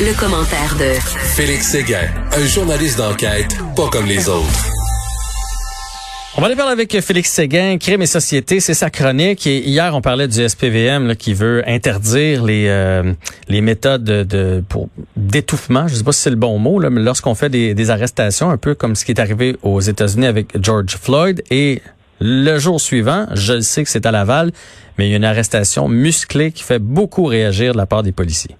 Le, commentaire de Félix Séguin, un journaliste d'enquête pas comme les autres. On va aller parler avec Félix Séguin, Crime et Société, c'est sa chronique. Et hier, on parlait du SPVM qui veut interdire les euh, les méthodes de, pour d'étouffement. Je sais pas si c'est le bon mot, là, mais lorsqu'on fait des, des arrestations, un peu comme ce qui est arrivé aux États-Unis avec George Floyd. Et le jour suivant, je le sais que c'est à Laval, mais il y a une arrestation musclée qui fait beaucoup réagir de la part des policiers.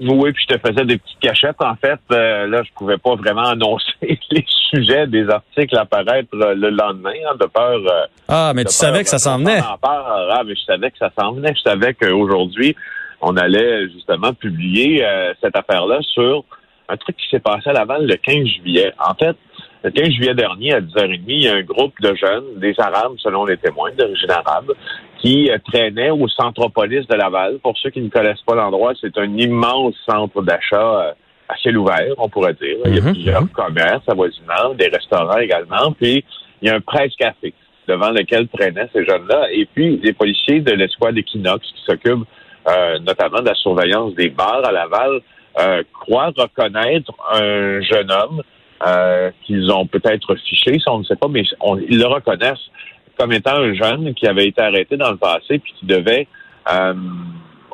Oui, puis je te faisais des petites cachettes. En fait, euh, là, je pouvais pas vraiment annoncer les sujets des articles à apparaître euh, le lendemain, hein, de peur. Euh, ah, mais tu savais que ça s'en venait. Ah, mais je savais que ça s'en venait. Je savais qu'aujourd'hui, on allait justement publier cette affaire-là sur un truc qui s'est passé à Laval le 15 juillet. En fait, le 15 juillet dernier, à 10h30, il y a un groupe de jeunes, des Arabes, selon les témoins, d'origine arabe, qui euh, traînaient au Centropolis de Laval. Pour ceux qui ne connaissent pas l'endroit, c'est un immense centre d'achat euh, à ciel ouvert, on pourrait dire. Il y a mhm, plusieurs mhm. commerces avoisinants, des restaurants également, puis il y a un presse-café devant lequel traînaient ces jeunes-là. Et puis, les policiers de l'escouade Equinox qui s'occupent euh, notamment de la surveillance des bars à Laval croient reconnaître un jeune homme euh, qu'ils ont peut-être fiché, ça on ne sait pas, mais ils le reconnaissent comme étant un jeune qui avait été arrêté dans le passé puis qui devait euh,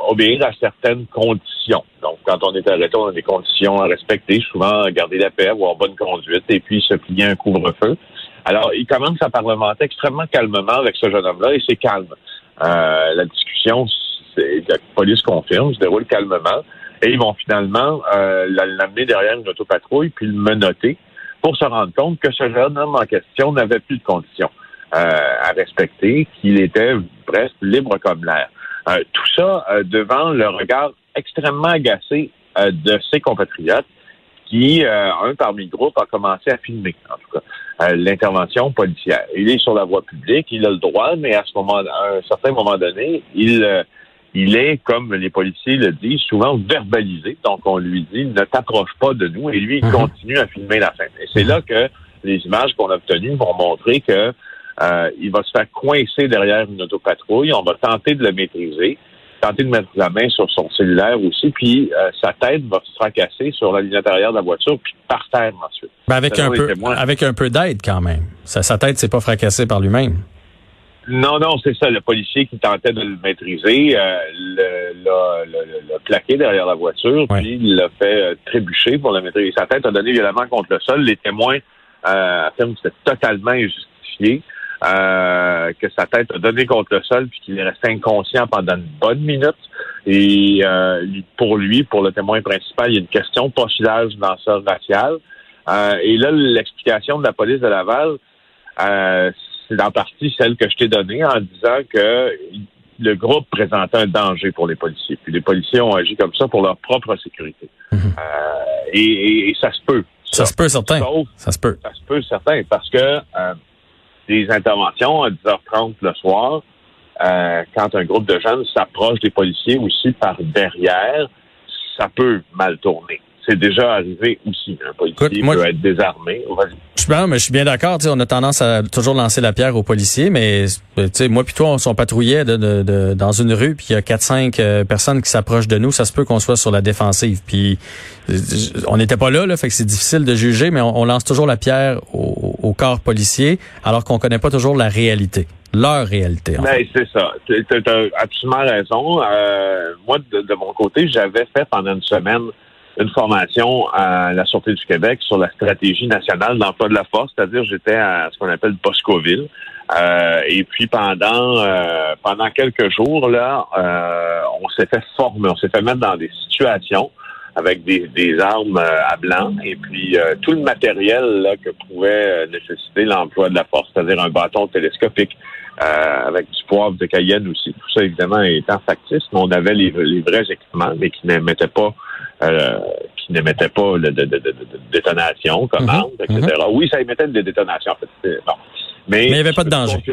obéir à certaines conditions. Donc, quand on est arrêté, on a des conditions à respecter, souvent garder la paix, avoir bonne conduite et puis se plier un couvre-feu. Alors, il commence à parlementer extrêmement calmement avec ce jeune homme-là et c'est calme. Euh, la discussion, la police confirme, se déroule calmement. Et ils vont finalement euh, l'amener derrière une autopatrouille puis le menoter pour se rendre compte que ce jeune homme en question n'avait plus de conditions à respecter, qu'il était presque libre comme l'air. Euh, tout ça devant le regard extrêmement agacé de ses compatriotes qui, un parmi le groupe, a commencé à filmer, en tout cas, l'intervention policière. Il est sur la voie publique, il a le droit, mais à ce moment, à un certain moment donné, il il est, comme les policiers le disent, souvent verbalisé. Donc, on lui dit, ne t'approche pas de nous. Et lui, il mhm. continue à filmer la scène. Et c'est là que les images qu'on a obtenues vont montrer que euh, il va se faire coincer derrière une autopatrouille. On va tenter de le maîtriser, tenter de mettre la main sur son cellulaire aussi, puis euh, sa tête va se fracasser sur la ligne intérieure de la voiture, puis par terre ensuite. Ben avec, un peu, avec un peu d'aide quand même. Sa, sa tête s'est pas fracassée par lui-même. Non, non, c'est ça. Le policier qui tentait de le maîtriser euh, l'a plaqué derrière la voiture, puis il l'a fait euh, trébucher pour le maîtriser. Sa tête a donné violemment contre le sol. Les témoins euh, affirment que c'était totalement injustifié, euh, que sa tête a donné contre le sol, puis qu'il est resté inconscient pendant une bonne minute. Et euh, pour lui, pour le témoin principal, il y a une question de dans ça racial. et là, l'explication de la police de Laval, c'est en partie celle que je t'ai donnée en disant que le groupe présentait un danger pour les policiers. Puis les policiers ont agi comme ça pour leur propre sécurité. Mhm. Euh, et, ça se peut. Ça, se peut, certain. ça se peut. Ça se peut, certain, parce que euh, des interventions à 10h30 le soir, euh, quand un groupe de jeunes s'approche des policiers aussi par derrière, ça peut mal tourner c'est déjà arrivé aussi. Un policier peut être désarmé. Je, mais je suis bien d'accord. On a tendance à toujours lancer la pierre aux policiers, mais moi puis toi, on s'en patrouillait de, dans une rue, puis il y a quatre cinq euh, personnes qui s'approchent de nous. Ça se peut qu'on soit sur la défensive. Puis euh, on n'était pas là, là, fait que c'est difficile de juger, mais on, lance toujours la pierre au, corps policier, alors qu'on connaît pas toujours la réalité leur réalité. Ben, c'est ça. Tu as absolument raison. Euh, moi, de, mon côté, j'avais fait pendant une semaine une formation à la Sûreté du Québec sur la stratégie nationale d'emploi de la force, c'est-à-dire j'étais à ce qu'on appelle Boscoville. Euh, et puis pendant euh, pendant quelques jours là, euh, on s'est fait former, on s'est fait mettre dans des situations avec des, des armes à blanc et puis tout le matériel là, que pouvait nécessiter l'emploi de la force, c'est-à-dire un bâton télescopique avec du poivre de Cayenne aussi. Tout ça évidemment étant factice, mais on avait les, les vrais équipements, mais qui n'émettaient pas euh, qui n'émettait pas de, de, de, de, détonation, commande, mhm. etc. Mhm. Oui, ça émettait des détonations, en fait. Bon. Mais, il n'y avait pas de danger. il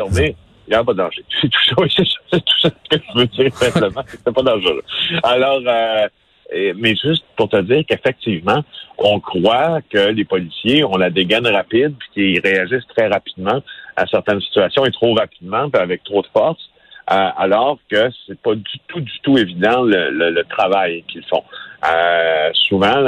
n'y avait pas de danger. C'est tout ça, c'est tout ça que je veux dire simplement. C'était pas dangereux. Alors, euh, mais juste pour te dire qu'effectivement, on croit que les policiers ont la dégaine rapide puis qu'ils réagissent très rapidement à certaines situations et trop rapidement puis avec trop de force. Euh, alors que c'est pas du tout, du tout évident le, le, travail qu'ils font. Euh, souvent,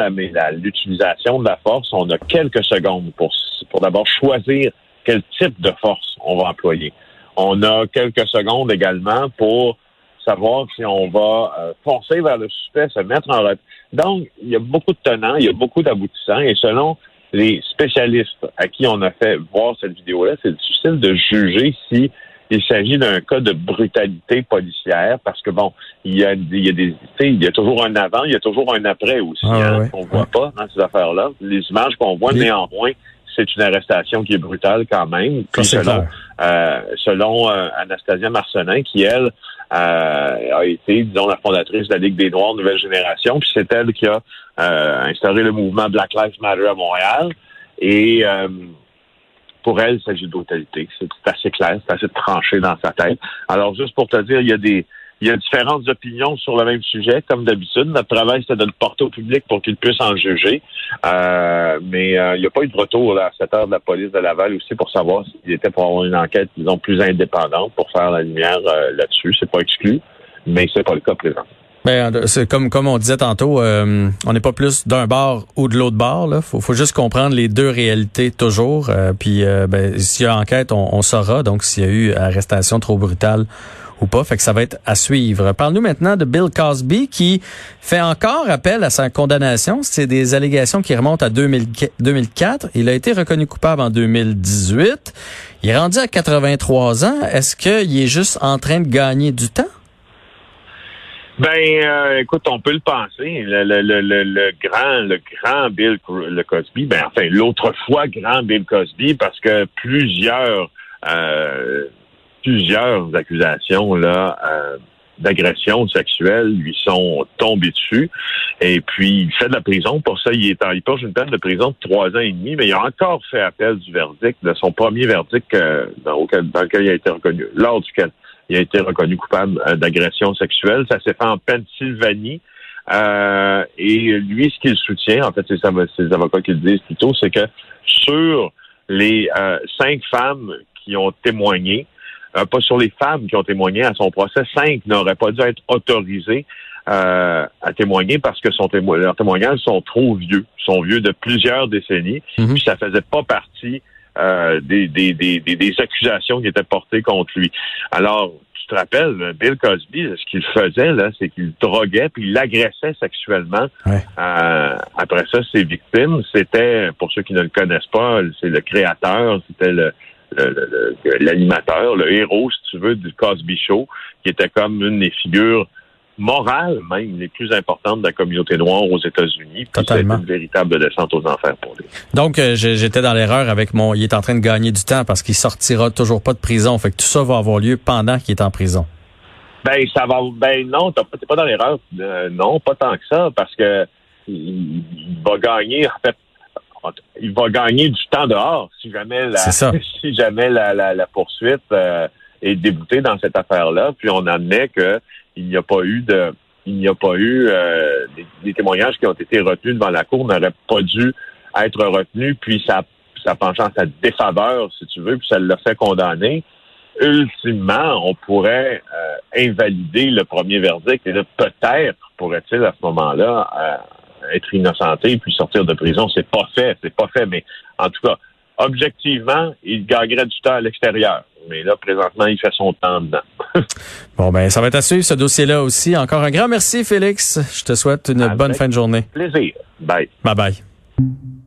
l'utilisation de la force, on a quelques secondes pour, pour d'abord choisir quel type de force on va employer. On a quelques secondes également pour savoir si on va euh, foncer vers le suspect, se mettre en retrait. Donc, il y a beaucoup de tenants, il y a beaucoup d'aboutissants, et selon les spécialistes à qui on a fait voir cette vidéo-là, c'est difficile de juger si il s'agit d'un cas de brutalité policière parce que bon, il y a, il y a des, il y a toujours un avant, il y a toujours un après aussi, ah, hein, qu'on voit pas dans ces affaires-là. Les images qu'on voit, néanmoins, c'est une arrestation qui est brutale quand même. Puis selon, euh, selon euh, Anastasia Marcelin, qui elle euh, a été, disons, la fondatrice de la Ligue des Noirs Nouvelle Génération, puis c'est elle qui a instauré le mouvement Black Lives Matter à Montréal. Et pour elle, il s'agit de brutalité. C'est assez clair, c'est assez tranché dans sa tête. Alors, juste pour te dire, il y a des il y a différentes opinions sur le même sujet, comme d'habitude. Notre travail, c'est de le porter au public pour qu'il puisse en juger. Euh, mais euh, il n'y a pas eu de retour à cette heure de la police de Laval aussi pour savoir s'il était pour avoir une enquête, disons, plus indépendante pour faire la lumière euh, là-dessus. C'est pas exclu, mais c'est pas le cas présent. Ben, c'est comme comme on disait tantôt, on n'est pas plus d'un bord ou de l'autre bord. Là, faut, faut juste comprendre les deux réalités toujours. puis, ben, s'il y a enquête, on, on saura. Donc, s'il y a eu arrestation trop brutale ou pas. Fait que ça va être à suivre. Parle-nous maintenant de Bill Cosby qui fait encore appel à sa condamnation. C'est des allégations qui remontent à 2004. Il a été reconnu coupable en 2018. Il est rendu à 83 ans. Est-ce qu'il est juste en train de gagner du temps? Ben, euh, écoute, on peut le penser. Le, grand, le grand Bill le Cosby, ben enfin l'autre fois grand Bill Cosby, parce que plusieurs euh, plusieurs accusations là euh, d'agression sexuelle lui sont tombées dessus. Et puis, il fait de la prison. Pour ça, il, est il porte une peine de prison de trois ans et demi, mais il a encore fait appel du verdict, de son premier verdict euh, dans, lequel il a été reconnu, lors duquel il a été reconnu coupable euh, d'agression sexuelle. Ça s'est fait en Pennsylvanie. et lui, ce qu'il soutient, en fait, c'est ses avocats qui le disent plutôt, c'est que sur les cinq femmes qui ont témoigné, euh, pas sur les femmes qui ont témoigné à son procès. Cinq n'auraient pas dû être autorisées euh, à témoigner parce que son leurs témoignages sont trop vieux, sont vieux de plusieurs décennies, mhm. puis ça faisait pas partie euh, des, des, des, des, accusations qui étaient portées contre lui. Alors, tu te rappelles, Bill Cosby, ce qu'il faisait, là, c'est qu'il droguait puis il agressait sexuellement. après ça, ses victimes, c'était, pour ceux qui ne le connaissent pas, c'est le créateur, c'était le, l'animateur, le, héros, si tu veux, du Cosby Show, qui était comme une des figures morales même les plus importantes de la communauté noire aux États-Unis. C'est une véritable descente aux enfers pour lui. Donc, euh, j'étais dans l'erreur avec mon... Il est en train de gagner du temps parce qu'il sortira toujours pas de prison. Fait que tout ça va avoir lieu pendant qu'il est en prison. Ben, ça va... Ben non, t'es pas dans l'erreur. Euh, non, pas tant que ça, parce que il va gagner, en fait, il va gagner du temps dehors si jamais la, si jamais la, la, poursuite euh, est déboutée dans cette affaire-là. Puis on admet que il n'y a pas eu de il n'y a pas eu euh, des, témoignages qui ont été retenus devant la cour n'auraient pas dû être retenus, puis ça ça penchant à sa défaveur, si tu veux, puis ça l'a fait condamner. Ultimement, on pourrait euh, invalider le premier verdict et là, peut-être pourrait-il à ce moment-là être innocenté puis sortir de prison. C'est pas fait, c'est pas fait. Mais en tout cas, objectivement, il gagnerait du temps à l'extérieur. Mais là, présentement, il fait son temps dedans. bon, ben, ça va être à suivre, ce dossier-là aussi. Encore un grand merci, Félix. Je te souhaite une bonne fin de journée. Plaisir. Bye. Bye bye.